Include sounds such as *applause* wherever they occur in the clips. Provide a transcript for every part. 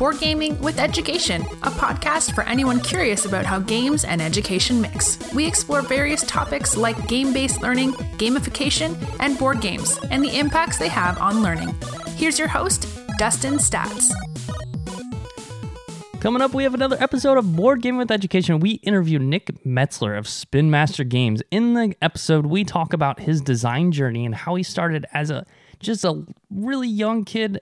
Board Gaming with Education, a podcast for anyone curious about how games and education mix. We explore various topics like game based learning, gamification, and board games, and the impacts they have on learning. Here's your host, Dustin Staats. Coming up, we have another episode of Board Game with Education. We interview Nick Metzler of Spin Master Games. In the episode, we talk about his design journey and how he started as a just a really young kid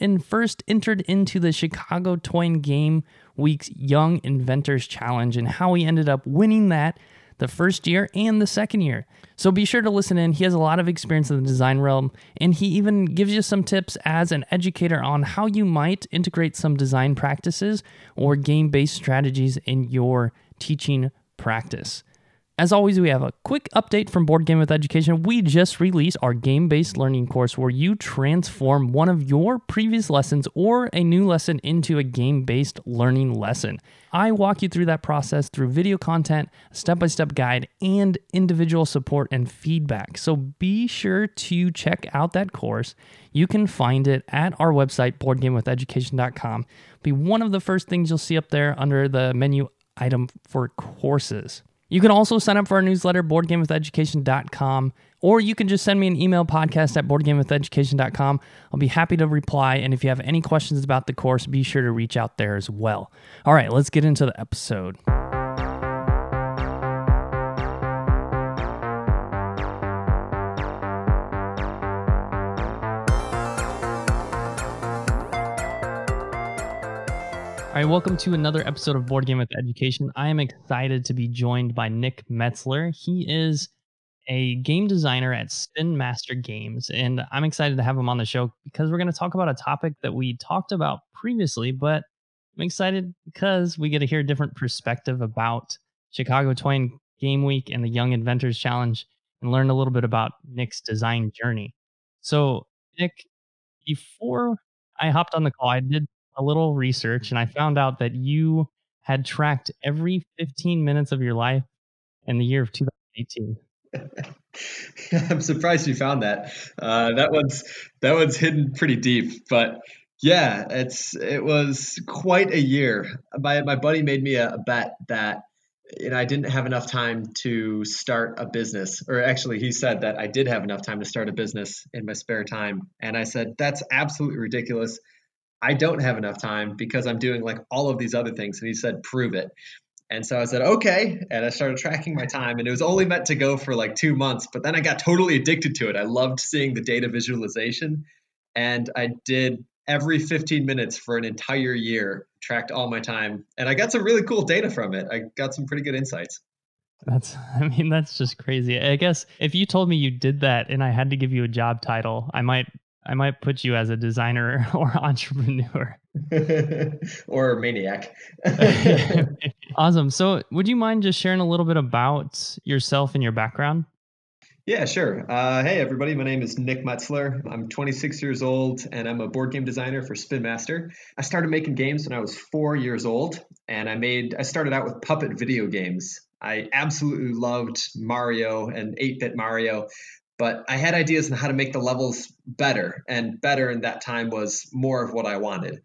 and first entered into the Chicago Toy and Game Week's Young Inventors Challenge and how he ended up winning that the first year and the second year. So be sure to listen in. He has a lot of experience in the design realm, and he even gives you some tips as an educator on how you might integrate some design practices or game based strategies in your teaching practice. As always, we have a quick update from Board Game with Education. We just released our game based learning course where you transform one of your previous lessons or a new lesson into a game based learning lesson. I walk you through that process through video content, step by step guide, and individual support and feedback. So be sure to check out that course. You can find it at our website, boardgamewitheducation.com. Be one of the first things you'll see up there under the menu item for courses. You can also sign up for our newsletter, boardgamewitheducation.com, or you can just send me an email podcast at boardgamewitheducation.com. I'll be happy to reply. And if you have any questions about the course, be sure to reach out there as well. All right, let's get into the episode. All right, welcome to another episode of Board Game with Education. I am excited to be joined by Nick Metzler. He is a game designer at Spin Master Games, and I'm excited to have him on the show because we're going to talk about a topic that we talked about previously, but I'm excited because we get to hear a different perspective about Chicago Toy Game Week and the Young Inventors Challenge and learn a little bit about Nick's design journey. So, Nick, before I hopped on the call, I did a little research and I found out that you had tracked every 15 minutes of your life in the year of 2018. *laughs* I'm surprised you found that. Uh, that one's that one's hidden pretty deep, but yeah, it's it was quite a year. My my buddy made me a, a bet that you know I didn't have enough time to start a business, or actually he said that I did have enough time to start a business in my spare time, and I said that's absolutely ridiculous. I don't have enough time because I'm doing like all of these other things. And he said, prove it. And so I said, okay. And I started tracking my time. And it was only meant to go for like two months, but then I got totally addicted to it. I loved seeing the data visualization. And I did every 15 minutes for an entire year, tracked all my time. And I got some really cool data from it. I got some pretty good insights. That's, I mean, that's just crazy. I guess if you told me you did that and I had to give you a job title, I might I might put you as a designer *laughs* or entrepreneur *laughs* or maniac. *laughs* awesome. So, would you mind just sharing a little bit about yourself and your background? Yeah, sure. Uh, hey, everybody. My name is Nick Metzler. I'm 26 years old and I'm a board game designer for Spin Master. I started making games when I was four years old, and I made. I started out with puppet video games. I absolutely loved Mario and 8 bit Mario but I had ideas on how to make the levels better, and better in that time was more of what I wanted.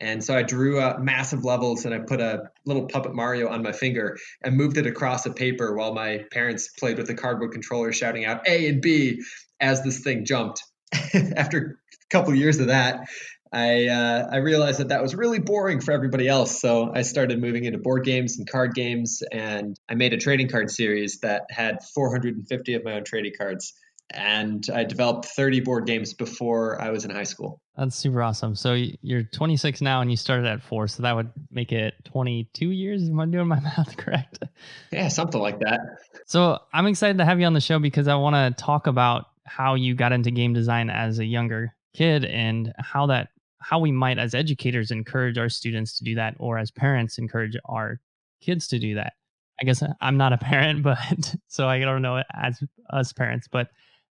And so I drew uh, massive levels and I put a little puppet Mario on my finger and moved it across a paper while my parents played with the cardboard controller, shouting out A and B as this thing jumped. *laughs* After a couple of years of that, I uh, I realized that that was really boring for everybody else. So I started moving into board games and card games, and I made a trading card series that had 450 of my own trading cards and I developed 30 board games before I was in high school. That's super awesome. So you're 26 now and you started at four. So that would make it 22 years. Am I doing my *laughs* math correct? Yeah, something like that. So I'm excited to have you on the show because I want to talk about how you got into game design as a younger kid and how that how we might as educators encourage our students to do that or as parents encourage our kids to do that. I guess I'm not a *laughs* parent, but so I don't know as us parents, but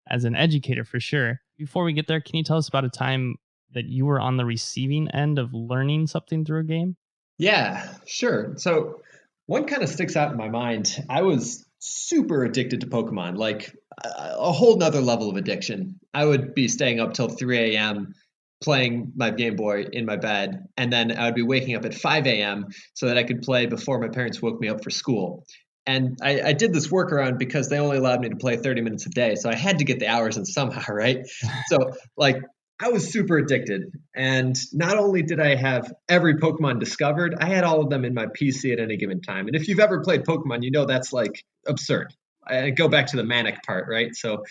as an educator for sure. Before we get there, can you tell us about a time that you were on the receiving end of learning something through a game? Yeah, sure. So one kind of sticks out in my mind. I was super addicted to Pokemon, like a whole nother level of addiction. I would be staying up till 3 a.m. playing my Game Boy in my bed, and then I would be waking up at 5 a.m. so that I could play before my parents woke me up for school. And I, I, did this workaround because they only allowed me to play 30 minutes a day, so I had to get the hours in somehow, *laughs* right? so like I was super addicted, and not only did I have every Pokemon discovered, I had all of them in my PC at any given time. And if you've ever played Pokemon, you know that's like absurd. I go back to the manic part, right? So,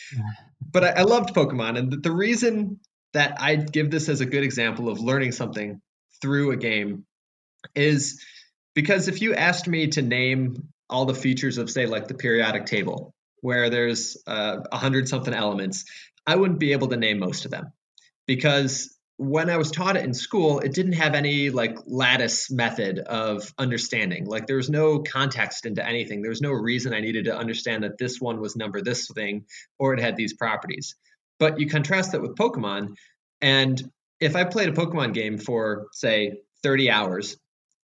but I, I loved Pokemon, and the, the reason that I give this as a good example of learning something through a game is because if you asked me to name all the features of, say, like the periodic table, where there's uh, a uh, hundred something elements, I wouldn't be able to name most of them because when I was taught it in school, it didn't have any like lattice method of understanding. Like there was no context into anything. There was no reason I needed to understand that this one was number this thing or it had these properties. But you contrast that with Pokemon, and if I played a Pokemon game for say 30 hours,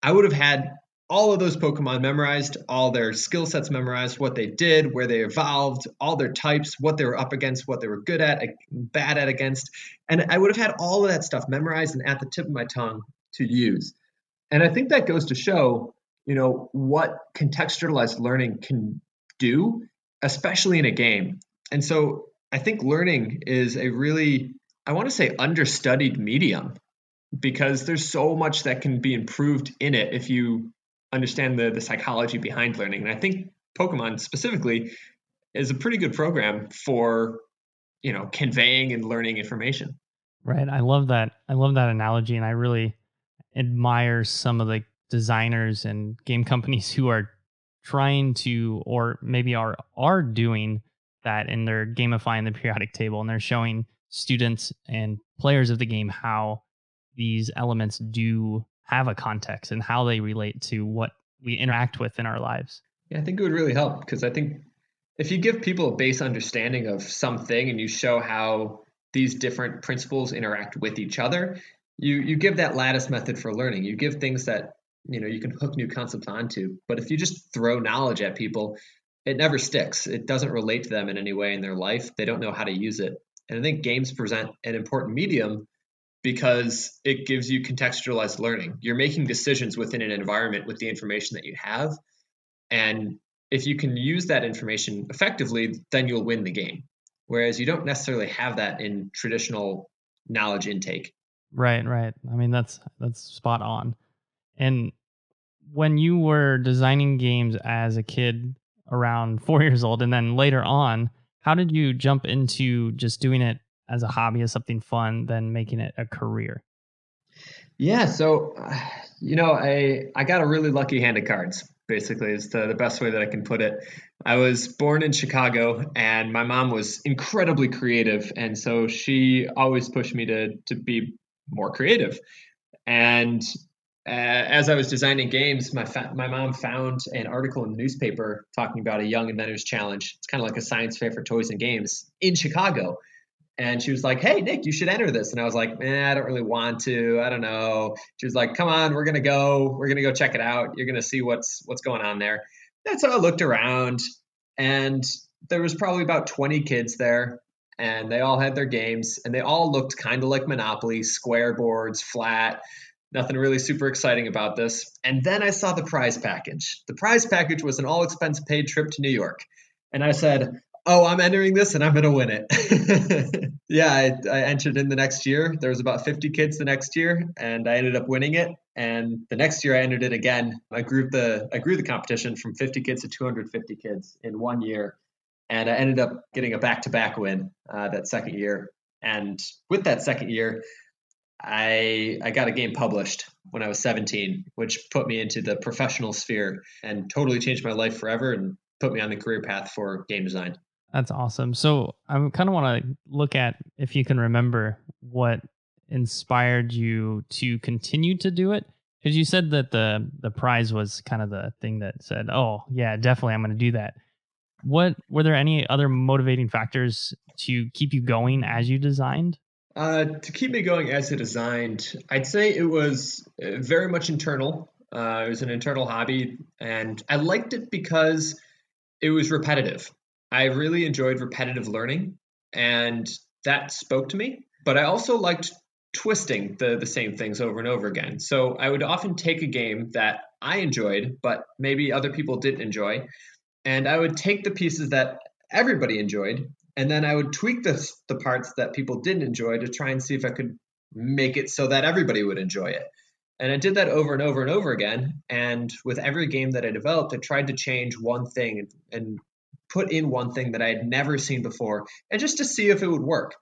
I would have had all of those Pokemon memorized, all their skill sets memorized, what they did, where they evolved, all their types, what they were up against, what they were good at, bad at against. And I would have had all of that stuff memorized and at the tip of my tongue to use. And I think that goes to show, you know, what contextualized learning can do, especially in a game. And so I think learning is a really, I want to say, understudied medium because there's so much that can be improved in it if you understand the the psychology behind learning. And I think Pokemon specifically is a pretty good program for you know conveying and learning information. Right. I love that. I love that analogy, and I really admire some of the designers and game companies *laughs* who are trying to, or maybe are are doing that, and they're gamifying the periodic table, and they're showing students and players of the game how these elements do have a context and how they relate to what we interact with in our lives. Yeah, I think it would really help because I think if you give people a base understanding of something and you show how these different principles interact with each other, you you give that lattice method for learning. You give things that you know you can hook new concepts onto. But if you just throw knowledge at people, it never sticks. It doesn't relate to them in any way in their life. They don't know how to use it. And I think games present an important medium because it gives you contextualized learning. You're making decisions within an environment with the information that you have. And if you can use that information effectively, then you'll win the game. Whereas you don't necessarily have that in traditional knowledge intake. Right, right. I mean that's that's spot on. And when you were designing games as a kid around 4 *laughs* years old and then later on, how did you jump into just doing it as a hobby as something fun than making it a career? Yeah, so *sighs* you know, I I got a really lucky hand of cards. Basically, is the, the best way that I can put it. I was born in Chicago, and my mom was incredibly creative, and so she always pushed me to to be more creative. And uh, as I was designing games, my fa- my mom found an article in the newspaper talking about a Young Inventors Challenge. It's kind of like a science fair for toys and games in Chicago and she was like, "Hey, Nick, you should enter this." And I was like, "Man, I don't really want to. I don't know." She was like, "Come on, we're gonna go. We're gonna go check it out. You're gonna see what's what's going on there." And so I looked around, and there was probably about 20 kids there, and they all had their games, and they all looked kind of like Monopoly, square boards, flat. Nothing really super exciting about this. And then I saw the prize package. The prize package was an all expense paid trip to New York. And I said, oh, I'm entering this and I'm going to win it. *laughs* yeah, I, I, entered in the next year. There was about 50 kids the next year, and I ended up winning it. And the next year, I entered it again. I grew the I grew the competition from 50 kids to 250 kids in one year, and I ended up getting a back-to-back win uh, that second year. And with that second year, I I got a game published when I was 17, which put me into the professional sphere and totally changed my life forever and put me on the career path for game design. That's awesome. So I kind of want to look at if you can remember what inspired you to continue to do it because you said that the the prize was kind of the thing that said, "Oh, yeah, definitely I'm going to do that." What were there any other motivating factors to keep you going as you designed? Uh, to keep me going as I designed, I'd say it was uh, very much internal. Uh, it was an internal hobby, and I liked it because it was repetitive. I really enjoyed repetitive learning, and that spoke to me. But I also liked twisting the, the same things over and over again. So I would often take a game that I enjoyed, but maybe other people didn't enjoy, and I would take the pieces that everybody enjoyed, and then I would tweak the, the parts that people didn't enjoy to try and see if I could make it so that everybody would enjoy it. And I did that over and over and over again. And with every game that I developed, I tried to change one thing and, and put in one thing that I had never seen before, and just to see if it would work.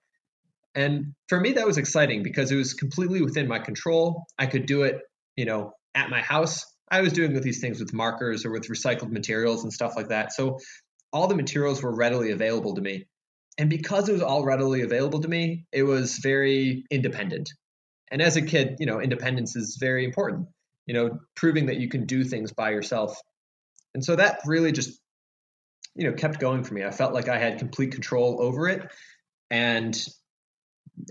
And for me, that was exciting because it was completely within my control. I could do it, you know, at my house. I was doing with these things with markers or with recycled materials and stuff like that. So all the materials were readily available to me. And because it was all readily available to me, it was very independent. And as a kid, you know, independence is very important, you know, proving that you can do things by yourself. And so that really just, you know, kept going for me. I felt like I had complete control over it. And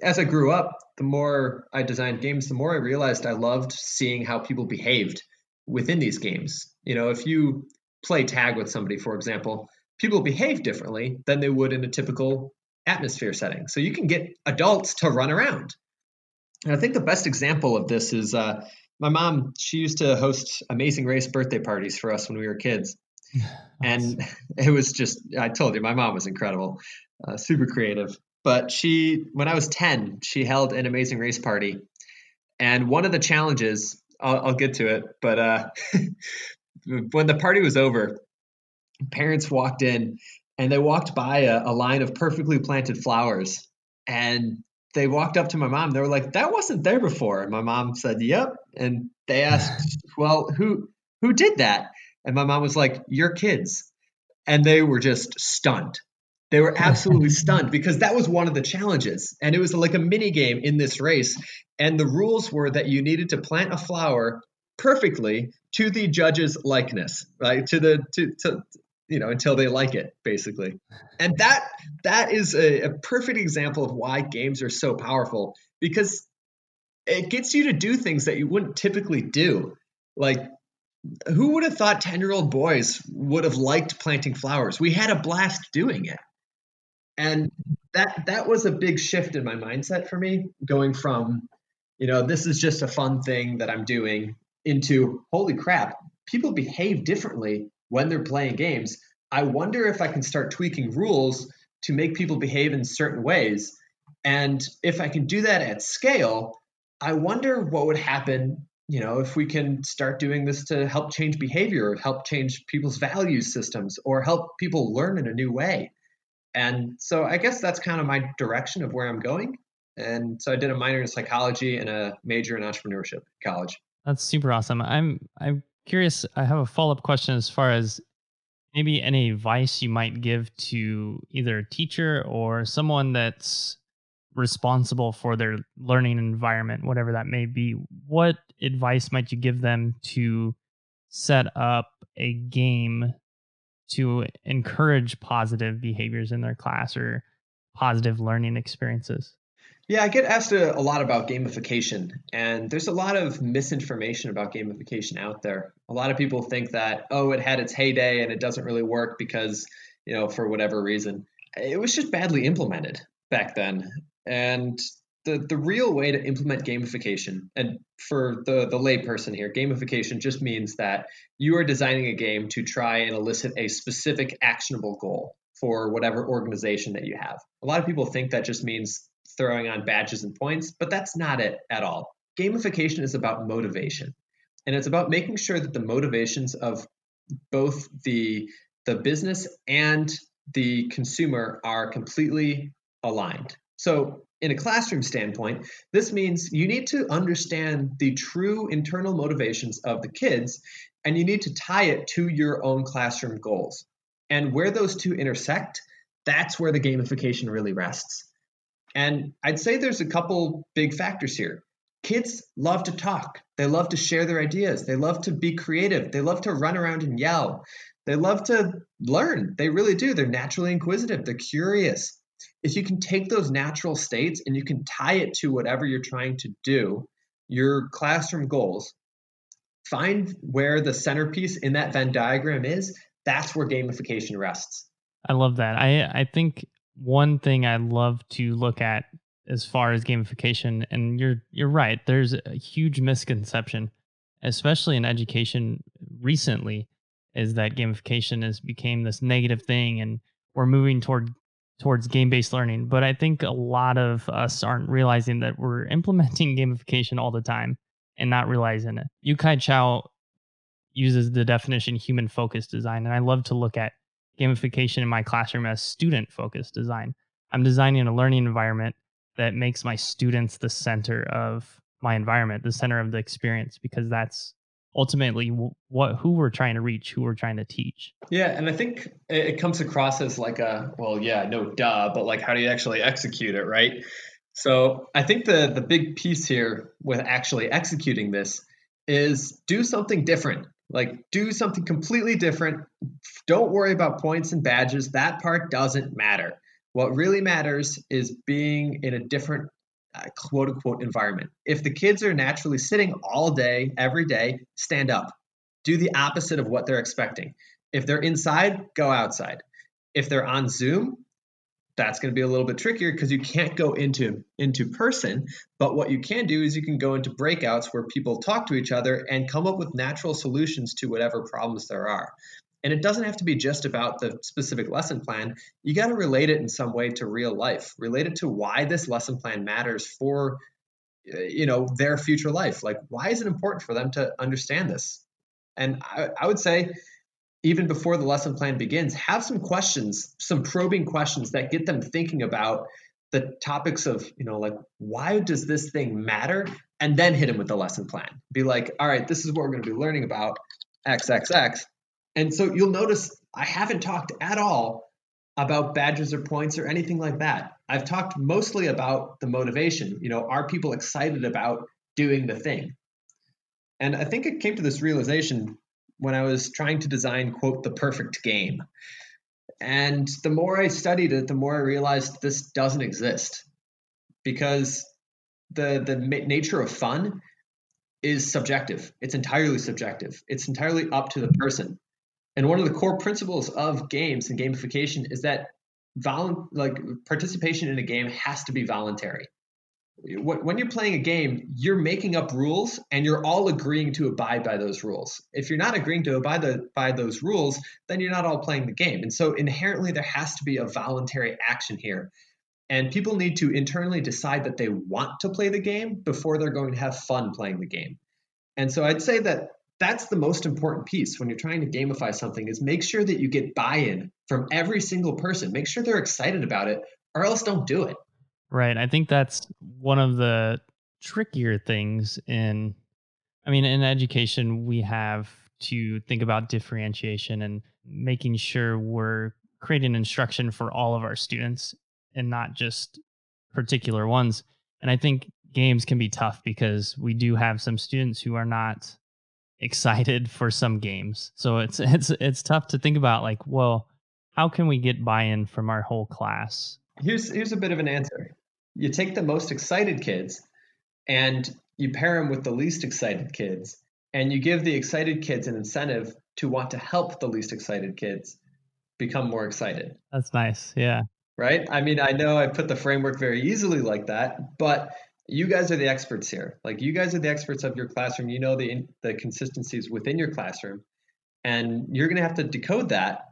as I grew up, the more I designed games, the more I realized I loved seeing how people behaved within these games. You know, if you play tag with somebody, for example, people behave differently than they would in a typical atmosphere setting. So you can get adults to run around. And I think the best example of this is uh, my mom. She used to host Amazing Race birthday parties for us when we were kids. *sighs* and *laughs* it was just, I told you, my mom was incredible, uh, super creative. But she, when I was 10, she held an amazing race party. And one of the challenges, I'll, I'll get to it, but uh, *laughs* when the party was over, parents walked in and they walked by a, a line of perfectly planted flowers. And they walked up to my mom. They were like, "That wasn't there before." And my mom said, "Yep." And they asked, *sighs* "Well, who who did that?" And my mom was like, "Your kids." And they were just stunned. They were absolutely *laughs* stunned because that was one of the challenges. And it was like a mini game in this race. And the rules were that you needed to plant a flower perfectly to the judge's likeness, right? To the to, to you know until they like it basically and that that is a, a, perfect example of why games are so powerful because it gets you to do things that you wouldn't typically do like who would have thought 10 year old boys would have liked planting flowers? We had a blast doing it. And that that was a big shift in my mindset for me going from you know this is just a fun thing that i'm doing into holy crap people behave differently when they're playing games. I wonder if i can start tweaking rules to make people behave in certain ways. And if i can do that at scale i wonder what would happen you know if we can start doing this to help change behavior help change people's value systems or help people learn in a new way and so I guess that's kind of my direction of where I'm going. And so I did a minor in psychology and a major in entrepreneurship at college. That's super awesome. I'm I'm curious. I have a follow up question as far as maybe any advice you might give to either a teacher or someone that's responsible for their learning environment, whatever that may be. What advice might you give them to set up a game to encourage positive behaviors in their class or positive learning experiences? Yeah, I get asked a, lot about gamification, and there's a lot of misinformation about gamification out there. A lot of people think that, oh, it had its heyday and it doesn't really work because, you know, for whatever reason. It was just badly implemented back then. And the the real way to implement gamification and for the the layperson here gamification just means that you are designing a game to try and elicit a specific actionable goal for whatever organization that you have. A lot of people think that just means throwing on badges and points but that's not it at all. Gamification is about motivation and it's about making sure that the motivations of both the the business and the consumer are completely aligned so in a classroom standpoint, this means you need to understand the true internal motivations of the kids and you need to tie it to your own classroom goals. And where those two intersect, that's where the gamification really rests. And I'd say there's a couple big factors here. Kids love to talk, they love to share their ideas, they love to be creative, they love to run around and yell, they love to learn. They really do. They're naturally inquisitive, they're curious is you can take those natural states and you can tie it to whatever you're trying to do, your classroom goals. Find where the centerpiece in that Venn diagram is. That's where gamification rests. I love that. I I think one thing I love to look at as far as gamification and you're you're right there's a huge misconception especially in education recently is that gamification has became this negative thing and we're moving toward towards game-based learning but i think a lot of us aren't realizing that we're *laughs* implementing gamification all the time and not realizing it. Yu-Kai Chou uses the definition human focused design and i love to look at gamification in my classroom as student focused design. I'm designing a learning environment that makes my students the center of my environment, the center of the experience, because that's ultimately what who we're trying to reach, who we're trying to teach. Yeah, and I think it comes across as like a well, yeah, no, duh, but like how do you actually execute it, right? So I think the the big piece here with actually executing this is do something different. Like do something completely different. Don't worry about points and badges. That part doesn't matter. What really matters is being in a different uh, quote unquote environment. If the kids are naturally sitting all day, every day, stand up. Do the opposite of what they're expecting. If they're inside, go outside. If they're on Zoom, that's going to be a little bit trickier because you can't go into into person but what you can do is you can go into breakouts where people talk to each other and come up with natural solutions to whatever problems there are and it doesn't have to be just about the specific lesson plan. You got to relate it in some way to real life, relate it to why this lesson plan matters for uh, you know their future life. Like why is it important for them to understand this? And I, I would say even before the lesson plan begins, have some questions, some probing questions that get them thinking about the topics of, you know, like why does this thing matter? And then hit them with the lesson plan. Be like, all right, this is what we're going to be learning about XXX and so you'll notice I haven't talked at all about badges or points or anything like that. I've talked mostly about the motivation. You know, are people excited about doing the thing? And I think it came to this realization when I was trying to design, quote, the perfect game. And the more I studied it, the more I realized this doesn't exist because the, the nature of fun is subjective. It's entirely subjective. It's entirely up to the person. And one of the core principles of games and gamification is that volu- like participation in a game has to be voluntary. When you're playing a game, you're making up rules and you're all agreeing to abide by those rules. If you're not agreeing to abide the, by those rules, then you're not all playing the game. And so inherently, there has to be a voluntary action here. And people need to internally decide that they want to play the game before they're going to have fun playing the game. And so I'd say that that's the most important piece when you're trying to gamify something is make sure that you get buy-in from every single person. Make sure they're excited about it or else don't do it. Right i think that's one of the trickier things in i mean in education we have to think about differentiation and making sure we're creating instruction for all of our students and not just particular ones. And i think games can be tough because we do have some students who are not excited for some games. So it's *laughs* it's it's tough to think about like, well, how can we get buy-in from our whole class? Here's here's a bit of an answer. You take the most excited kids and you pair them with the least excited kids and you give the excited kids an incentive to want to help the least excited kids become more excited. That's nice. Yeah. Right? I mean, I know I put the framework very easily like that, but you guys are the experts here. Like you guys are the experts of your classroom. You know the the consistencies within your classroom, and you're going to have to decode that.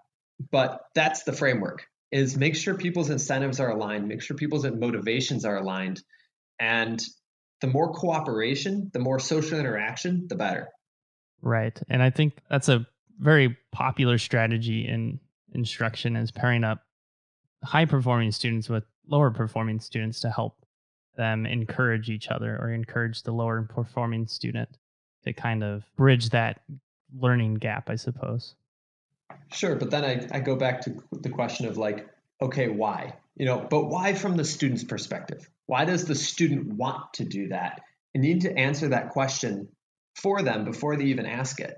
But that's the framework: is make sure people's incentives are aligned, make sure people's motivations are aligned, and the more cooperation, the more social interaction, the better. Right, and I think that's a very popular strategy in instruction is pairing up high performing students with lower performing students to help them encourage each other or encourage the lower performing student to kind of bridge that learning gap, I suppose. Sure, but then I, I go back to the question of like, okay, why? You know, but why from the student's perspective? Why does the student want to do that? You need to answer that question for them before they even ask it.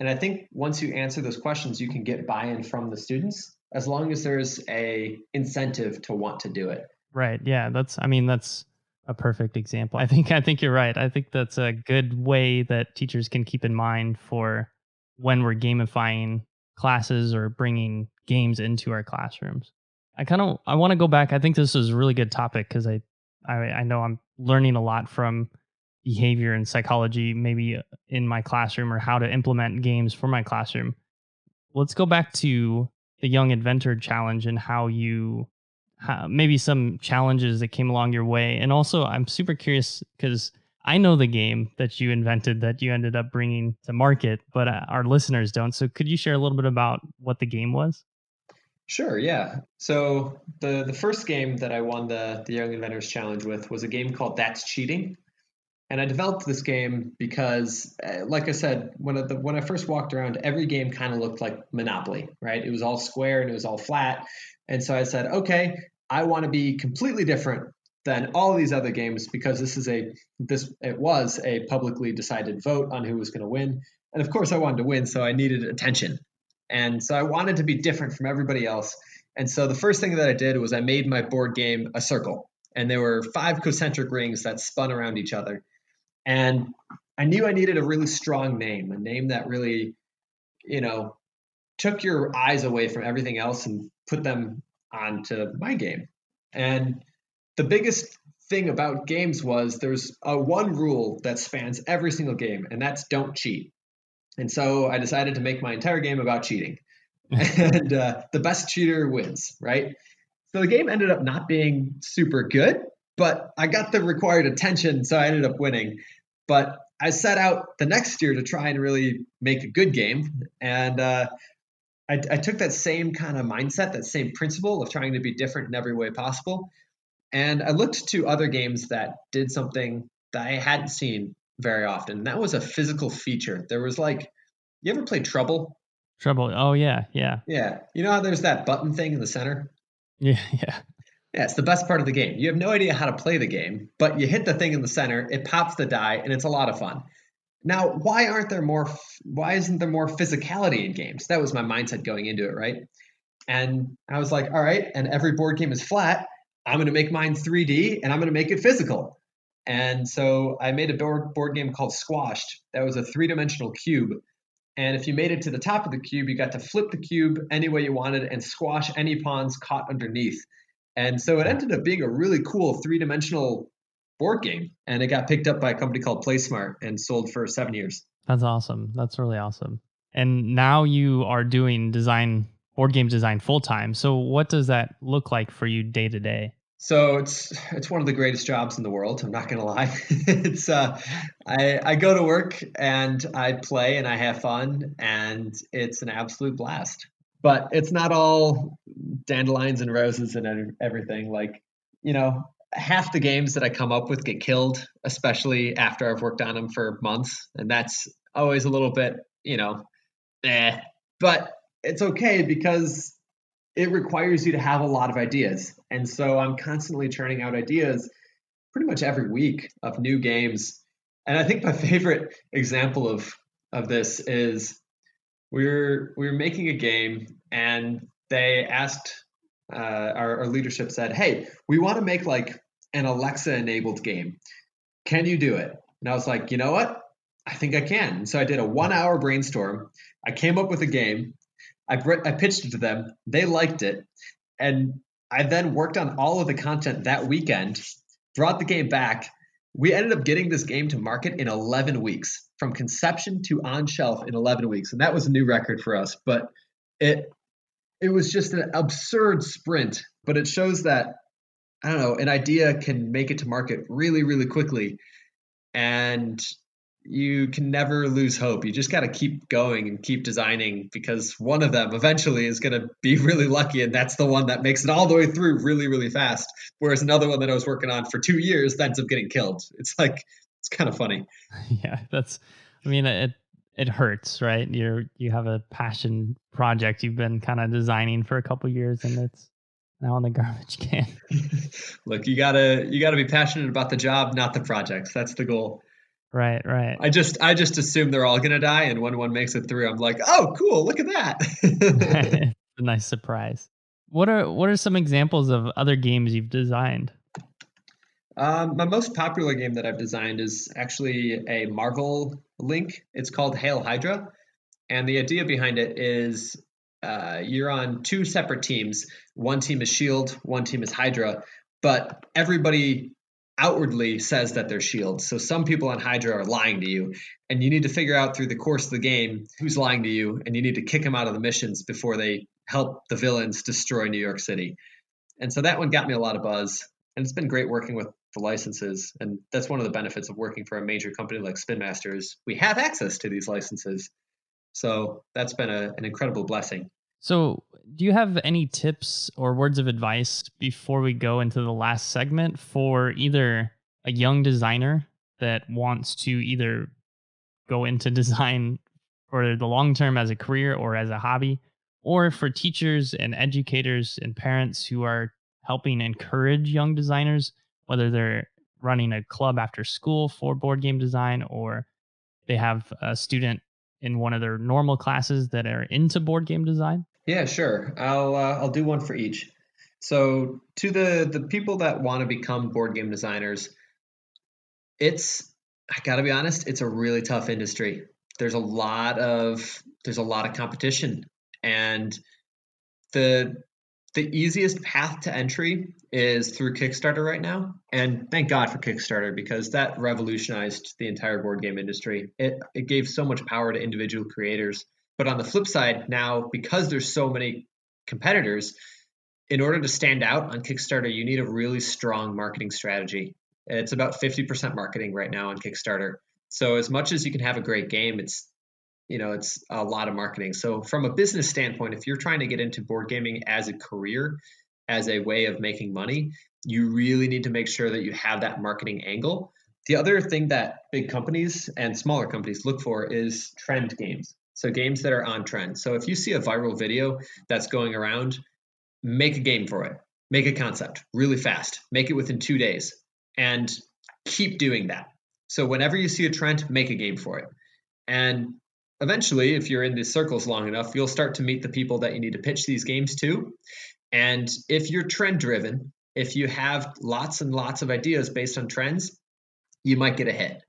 And I think once you answer those questions, you can get buy-in from the students as long as there's a incentive to want to do it. Right. Yeah. That's, I mean, that's a perfect example. I think, I think you're right. I think that's a good way that teachers can keep in mind for when we're gamifying classes or bringing games into our classrooms. I kind of, I want to go back. I think this is a really good topic because I I, I know I'm learning a lot from behavior and psychology, maybe uh, in my classroom or how to implement games for my classroom. Let's go back to the Young Inventor Challenge and how you maybe some challenges that came along your way. And also, I'm super curious because I know the game that you invented that you ended up bringing to market, but uh, our listeners don't. So, could you share a little bit about what the game was? Sure, yeah. So the the first game that I won the the Young Inventors Challenge with was a game called That's Cheating. And I developed this game because, uh, like I said, when I, the, when I first walked around, every game kind of looked like Monopoly, right? It was all square and it was all flat. And so I said, okay, I want to be completely different than all these other games because this is a this it was a publicly decided vote on who was going to win. And of course, I wanted to win, so I needed attention. And so I wanted to be different from everybody else. And so the first thing that I did was I made my board game a circle. And there were five concentric rings that spun around each other. And I knew I needed a really strong name, a name that really, you know, took your eyes away from everything else and put them onto my game. And the biggest thing about games was there's a one rule that spans every single game, and that's don't cheat. And so I decided to make my entire game about cheating. *laughs* and uh, the best cheater wins, right? So the game ended up not being super good, but I got the required attention, so I ended up winning. But I set out the next year to try and really make a good game. And uh, I, I, took that same kind of mindset, that same principle of trying to be different in every way possible. And I looked to other games that did something that I hadn't seen very often. That was a physical feature. There was like, you ever play Trouble? Trouble. Oh, yeah. Yeah. Yeah. You know how there's that button thing in the center? *laughs* Yeah. Yeah. Yeah, it's the best part of the game. You have no idea how to play the game, but you hit the thing in the center, it pops the die, and it's a lot of fun. Now, why aren't there more? Why isn't there more physicality in games? That was my mindset going into it, right? And I was like, all right, and every board game is flat. I'm going to make mine 3D, and I'm going to make it physical. And so I made a board board game called Squashed. That was a three dimensional cube. And if you made it to the top of the cube, you got to flip the cube any way you wanted and squash any pawns caught underneath. And so it ended up being a really cool three dimensional board game. And it got picked up by a company called PlaySmart and sold for seven years. That's awesome. That's really awesome. And now you are doing design, board game design full time. So what does that look like for you day to day? So it's it's one of the greatest jobs in the world. I'm not gonna lie. *laughs* it's uh, I I go to work and I play and I have fun and it's an absolute blast but it's not all dandelions and roses and everything. Like, you know, half the games that I come up with get killed, especially after I've worked on them for months. And that's always a little bit, you know, eh. But it's okay because it requires you to have a lot of ideas. And so I'm constantly churning out ideas pretty much every week of new games. And I think my *laughs* favorite example of of this is we were we were making a game and they asked uh, our, our leadership said hey we want to make like an alexa enabled game. Can you do it? And i was like you know what? I think i can. And so i did a one hour brainstorm. I came up with a game. I, I pitched it to them. They liked it. And i then worked on all of the content that weekend brought the game back. We ended up getting this game to market in 11 weeks from conception to on shelf in 11 weeks. And that was a new record for us but it it was just an absurd sprint but it shows that i don't know an idea can make it to market really really quickly and you can never lose hope. You just got to keep going and keep designing because one of them eventually is going to be *laughs* really lucky, and that's the one that makes it all the way through really, really fast. Whereas another one that I was working on for two years ends up getting killed. It's like it's kind of funny. *laughs* Yeah, that's. I mean, it it hurts, right? You're you have a passion project you've been kind of designing for a couple years, and it's now in the *laughs* garbage can. *laughs* Look, you gotta you gotta be passionate about the job, not the projects. That's the goal. Right, right. I just I just assume they're all gonna die, and when one makes it through, I'm like, oh, cool, look at that. *laughs* a nice surprise. What are what are some examples of other games you've designed? Um, my most popular game that I've designed is actually a Marvel link. It's called Hail Hydra, and the idea behind it is uh, you're on two separate teams. One team is Shield, one team is Hydra, but everybody outwardly says that they're shields. So some people on Hydra are lying to you, and you need to figure out through the course of the game who's lying to you, and you need to kick them out of the missions before they help the villains destroy New York City. And so that one got me a lot of buzz, and it's been great working with licenses. And that's one of the benefits of working for a major company like Spin Masters. We have access to these licenses. So that's been a, an incredible blessing. So, do you have any tips or words of advice before we go into the last segment for either a young designer that wants to either go into *laughs* design for the long term as a career or as a hobby, or for teachers and educators and parents who are helping encourage young designers, whether they're running a club after school for board game design or they have a student in one of their normal classes that are into board game design? Yeah, sure. I'll uh, I'll do one for each. So to the the people that want to become board game designers, it's I got to be honest, it's a really tough industry. There's a lot of there's a lot of competition and the the easiest path to entry is through Kickstarter right now. And thank God for Kickstarter because that revolutionized the entire board game industry. It, it gave so much power to individual creators. But on the flip side, now because there's so many competitors, in order to stand out on Kickstarter, you need a really strong marketing strategy. It's about 50% marketing right now on Kickstarter. So as much as you can have a great game, it's you know it's a lot of marketing. So from a business standpoint if you're trying to get into board gaming as a career as a way of making money you really need to make sure that you have that marketing angle. The other thing that big companies and smaller companies look for is trend games. So games that are on trend. So if you see a viral video that's going around make a game for it. Make a concept really fast. Make it within two days and keep doing that. So whenever you see a trend make a game for it. And eventually, if you're in these circles long enough, you'll start to meet the people that you need to pitch these games to. And if you're trend driven, if you have lots and lots of ideas based on trends, you might get a hit.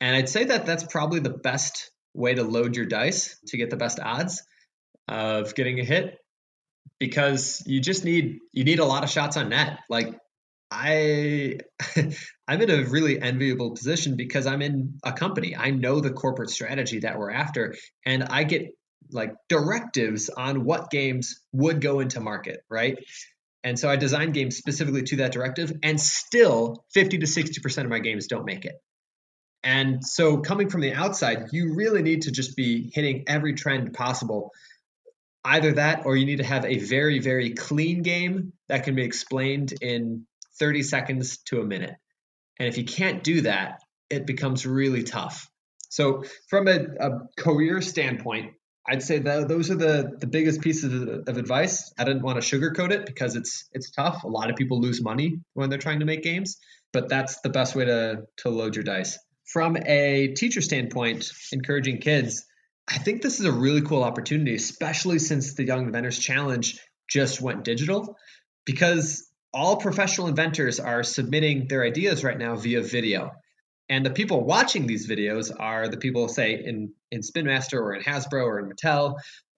And I'd say that that's probably the best way to load your dice to get the best odds of getting a hit because you just need you need a lot of shots on net. Like I *laughs* I'm in a really enviable position because I'm in a company. I know the corporate strategy that we're after and I get like directives on what games would go into market, right? And so I design games specifically to that directive and still 50 to 60% of my games don't make it. And so coming from the outside, you really need to just be hitting every trend possible. Either that or you need to have a very very clean game that can be explained in 30 seconds to a minute. And if you can't do that, it becomes really tough. So, from a, a career standpoint, I'd say that those are the, the biggest pieces of, of advice. I didn't want to sugarcoat it because it's it's tough. A lot of people lose money when they're trying to make games, but that's the best way to to load your dice. From a teacher standpoint, encouraging kids, I think this is a really cool opportunity, especially since the Young Inventors Challenge just went digital, because all professional inventors are submitting their ideas right now via video. And the people watching these videos are the people, say, in, in Spin Master or in Hasbro or in Mattel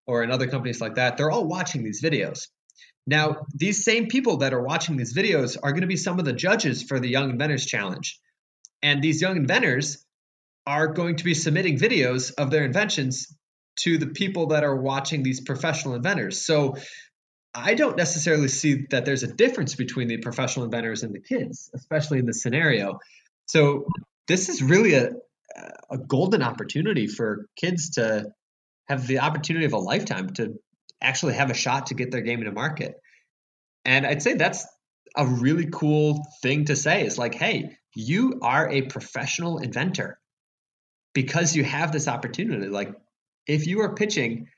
or in other companies like that. They're all watching these videos. Now, these same people that are watching these videos are going to be some of the judges for the Young Inventors Challenge. And these young inventors are going to be submitting videos of their inventions to the people that are watching these professional inventors. So I don't necessarily see that there's a difference between the professional inventors and the kids, especially in this scenario. So this is really a a golden opportunity for kids to have the opportunity of a lifetime to actually have a shot to get their game into market. And I'd say that's a really cool thing to say is like, hey, you are a professional inventor because you have this opportunity. Like, if you are pitching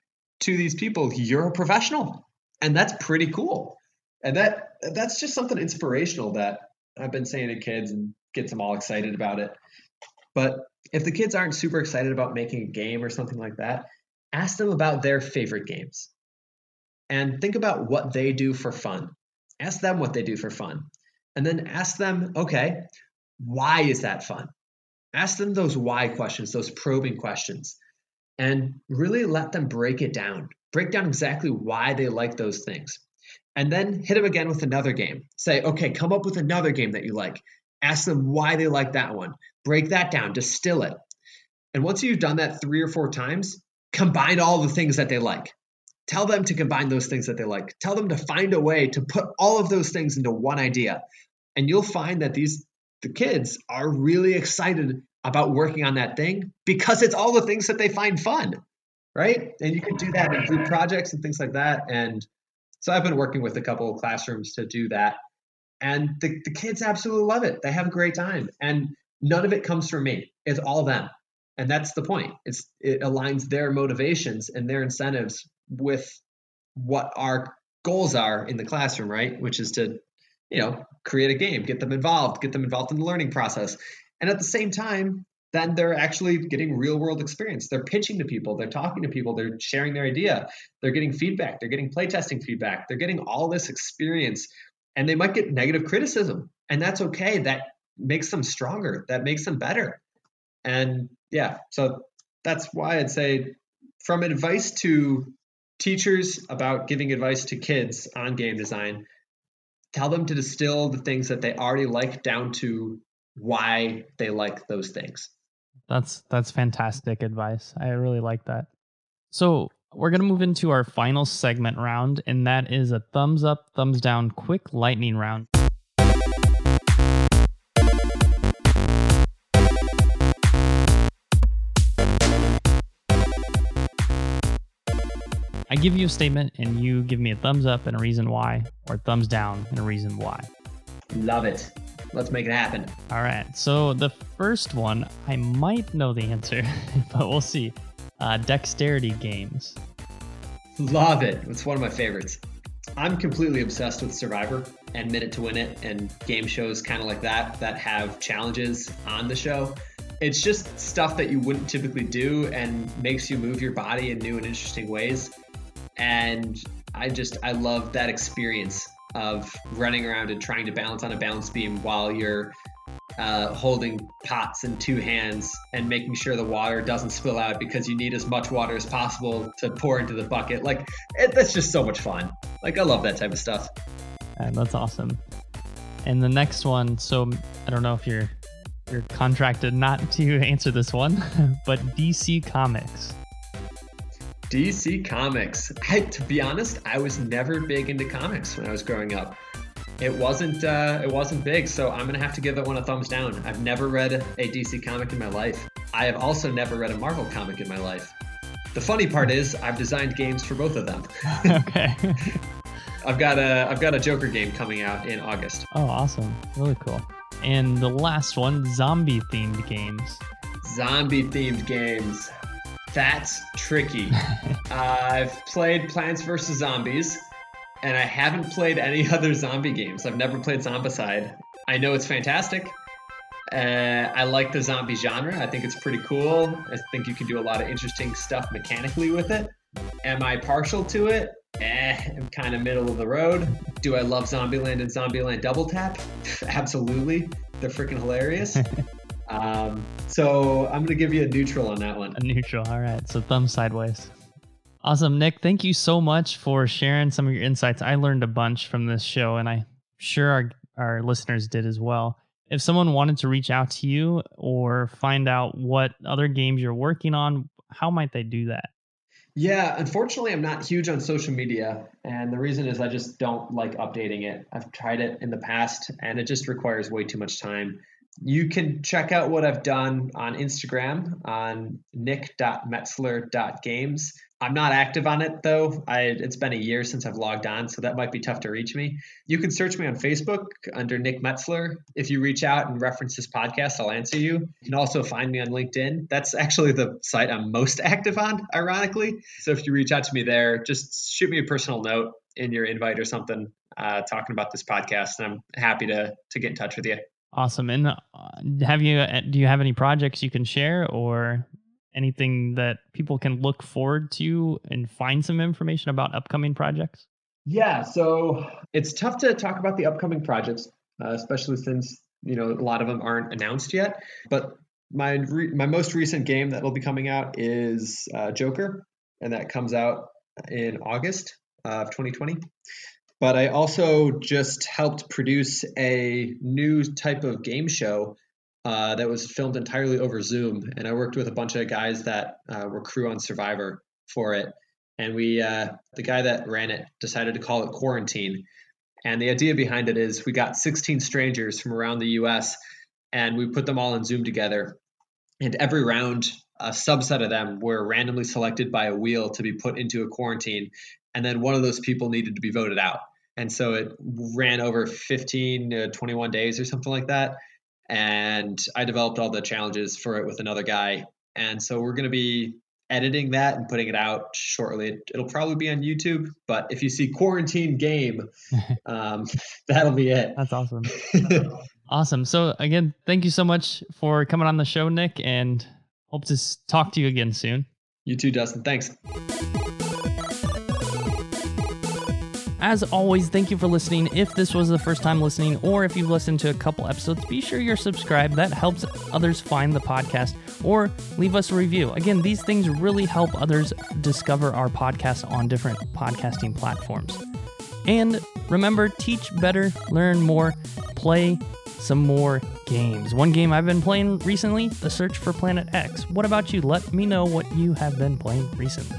to these people, you're a professional and that's pretty cool. And that that's just something inspirational that I've been saying to kids and gets them all excited about it. But if the kids aren't super excited about making a game or something like that, ask them about their favorite games. And think about what they do for fun. Ask them what they do for fun. And then ask them, okay, why is that fun? Ask them those why questions, those probing questions, and really let them break it down break down exactly why they like those things. And then hit them again with another game. Say, okay, come up with another game that you like. Ask them why they like that one. Break that down, distill it. And once you've done that three or four times, combine all the things that they like. Tell them to combine those things that they like. Tell them to find a way to put all of those things into one idea. And you'll find that these the kids are really excited about working on that thing because it's all the things that they find fun. Right? And you can do that in group projects and things like that. And so I've been working with a couple of classrooms to do that. And the, the kids absolutely love it. They have a great time. And none of it comes from me. It's all them and that's the point it's it aligns their motivations and their incentives with what our goals are in the classroom right which is to you know create a game get them involved get them involved in the learning process and at the same time then they're actually getting real world experience. They're pitching to people. They're talking to people. They're sharing their idea. They're getting feedback. They're getting playtesting feedback. They're getting all this experience and they might get negative criticism and that's okay. That makes them stronger. That makes them better. And yeah, so that's why I'd say from advice to teachers about giving advice to kids on game design, tell them to distill the things that they already like down to why they like those things. That's that's fantastic advice. I really like that. So, we're to move into our final segment round and that is a thumbs up, thumbs down quick lightning round. I give you a statement and you give me a thumbs up and a reason why, or thumbs down and a reason why. Love it. Let's make it happen. All right. So the first one, I might know the answer, *laughs* but we'll see. Uh, dexterity games. Love it. It's one of my favorites. I'm completely obsessed with Survivor and Minute to Win It and game shows kind of like that that have challenges on the show. It's just stuff that you wouldn't typically do and makes you move your body in new and interesting ways and I just I love that experience of running around and trying to balance on a balance beam while you're uh, holding pots in two hands and making sure the water doesn't spill out because you need as much water as possible to pour into the bucket. Like it, that's just so much fun. Like I love that type of stuff. And that's awesome. And the next one, so I don't know if you're you're contracted not to *laughs* answer this one, *laughs* but DC Comics. DC Comics. I, to be honest, I was never big into comics when I was growing up. It wasn't uh, it wasn't big, so I'm gonna have to give that one a thumbs down. I've never read a DC comic in my life. I have also never read a Marvel comic in my life. The funny part is I've designed games for both of them. *laughs* okay. *laughs* I've got a I've got a Joker game coming out in August. Oh, awesome! Really cool. And the last one, zombie themed games. Zombie themed games. That's tricky. *laughs* I've played Plants vs. Zombies, and I haven't played any *laughs* other zombie games. I've never played Zombicide. I know it's fantastic. Uh, I like the zombie genre. I think it's pretty cool. I think you can do a lot of interesting stuff mechanically with it. Am I partial to it? Eh, I'm kind of middle of the road. Do I love Zombieland and Zombieland Double Tap? *laughs* Absolutely. They're freaking hilarious. Um, so I'm going to give you a neutral on that one. A neutral. All right. So thumb sideways. Awesome, Nick. Thank you so much for sharing some of your insights. I learned a bunch from this show, and I'm sure our, our listeners did as well. If someone wanted to reach out to you or find out what other games you're working on, how might they do that? Yeah, unfortunately, I'm not huge on social media. And the reason is I just don't like updating it. I've tried it in the past and it just requires way too much time you can check out what I've done on Instagram on nick.metzler.games. I'm not active on it though. I, it's been a year since I've logged on, so that might be tough to reach me. You can search me on Facebook under Nick Metzler. If you reach out and reference this podcast, I'll answer you. You can also find me on LinkedIn. That's actually the site I'm most *laughs* active on, ironically. So if you reach out to me there, just shoot me a personal note in your invite or something uh, talking about this podcast, and I'm happy to to get in touch with you. Awesome. And uh, have you uh, do you have any projects you can share or anything that people can look forward to and find some information about upcoming projects? Yeah, so it's tough to talk about the upcoming projects, uh, especially since you know a lot of them aren't announced yet. But my re- my most recent game that will be coming out is uh, Joker, and that comes out in August of 2020. But I also just helped produce a new type of game show uh, that was filmed entirely over Zoom. And I worked with a bunch of guys that uh, were crew on Survivor for it. And we, uh, the guy that ran it decided to call it Quarantine. And the idea behind it is we got 16 strangers from around the US and we put them all in Zoom together. And every round, a subset of them were randomly selected by a wheel to be put into a quarantine. And then one of those people needed to be voted out. And so it ran over 15 to 21 days or something like that. And I developed all the challenges for it with another guy. And so we're going to be editing that and putting it out shortly. It'll probably be on YouTube, but if you see quarantine game, *laughs* um, *laughs* that'll be it. That's awesome. *laughs* awesome. So again, thank you so much for coming on the show, Nick, and hope to talk to you again soon. You too, Dustin. Thanks. As always, thank you for listening. If this was the first time listening, or if you've listened to a couple episodes, be sure you're subscribed. That helps others find the podcast, or leave us a review. Again, these things really help others discover our podcast on different podcasting platforms. And remember, teach better, learn more, play some more games. One game I've been playing recently, The Search for Planet X. What about you? Let me know what you have been playing recently.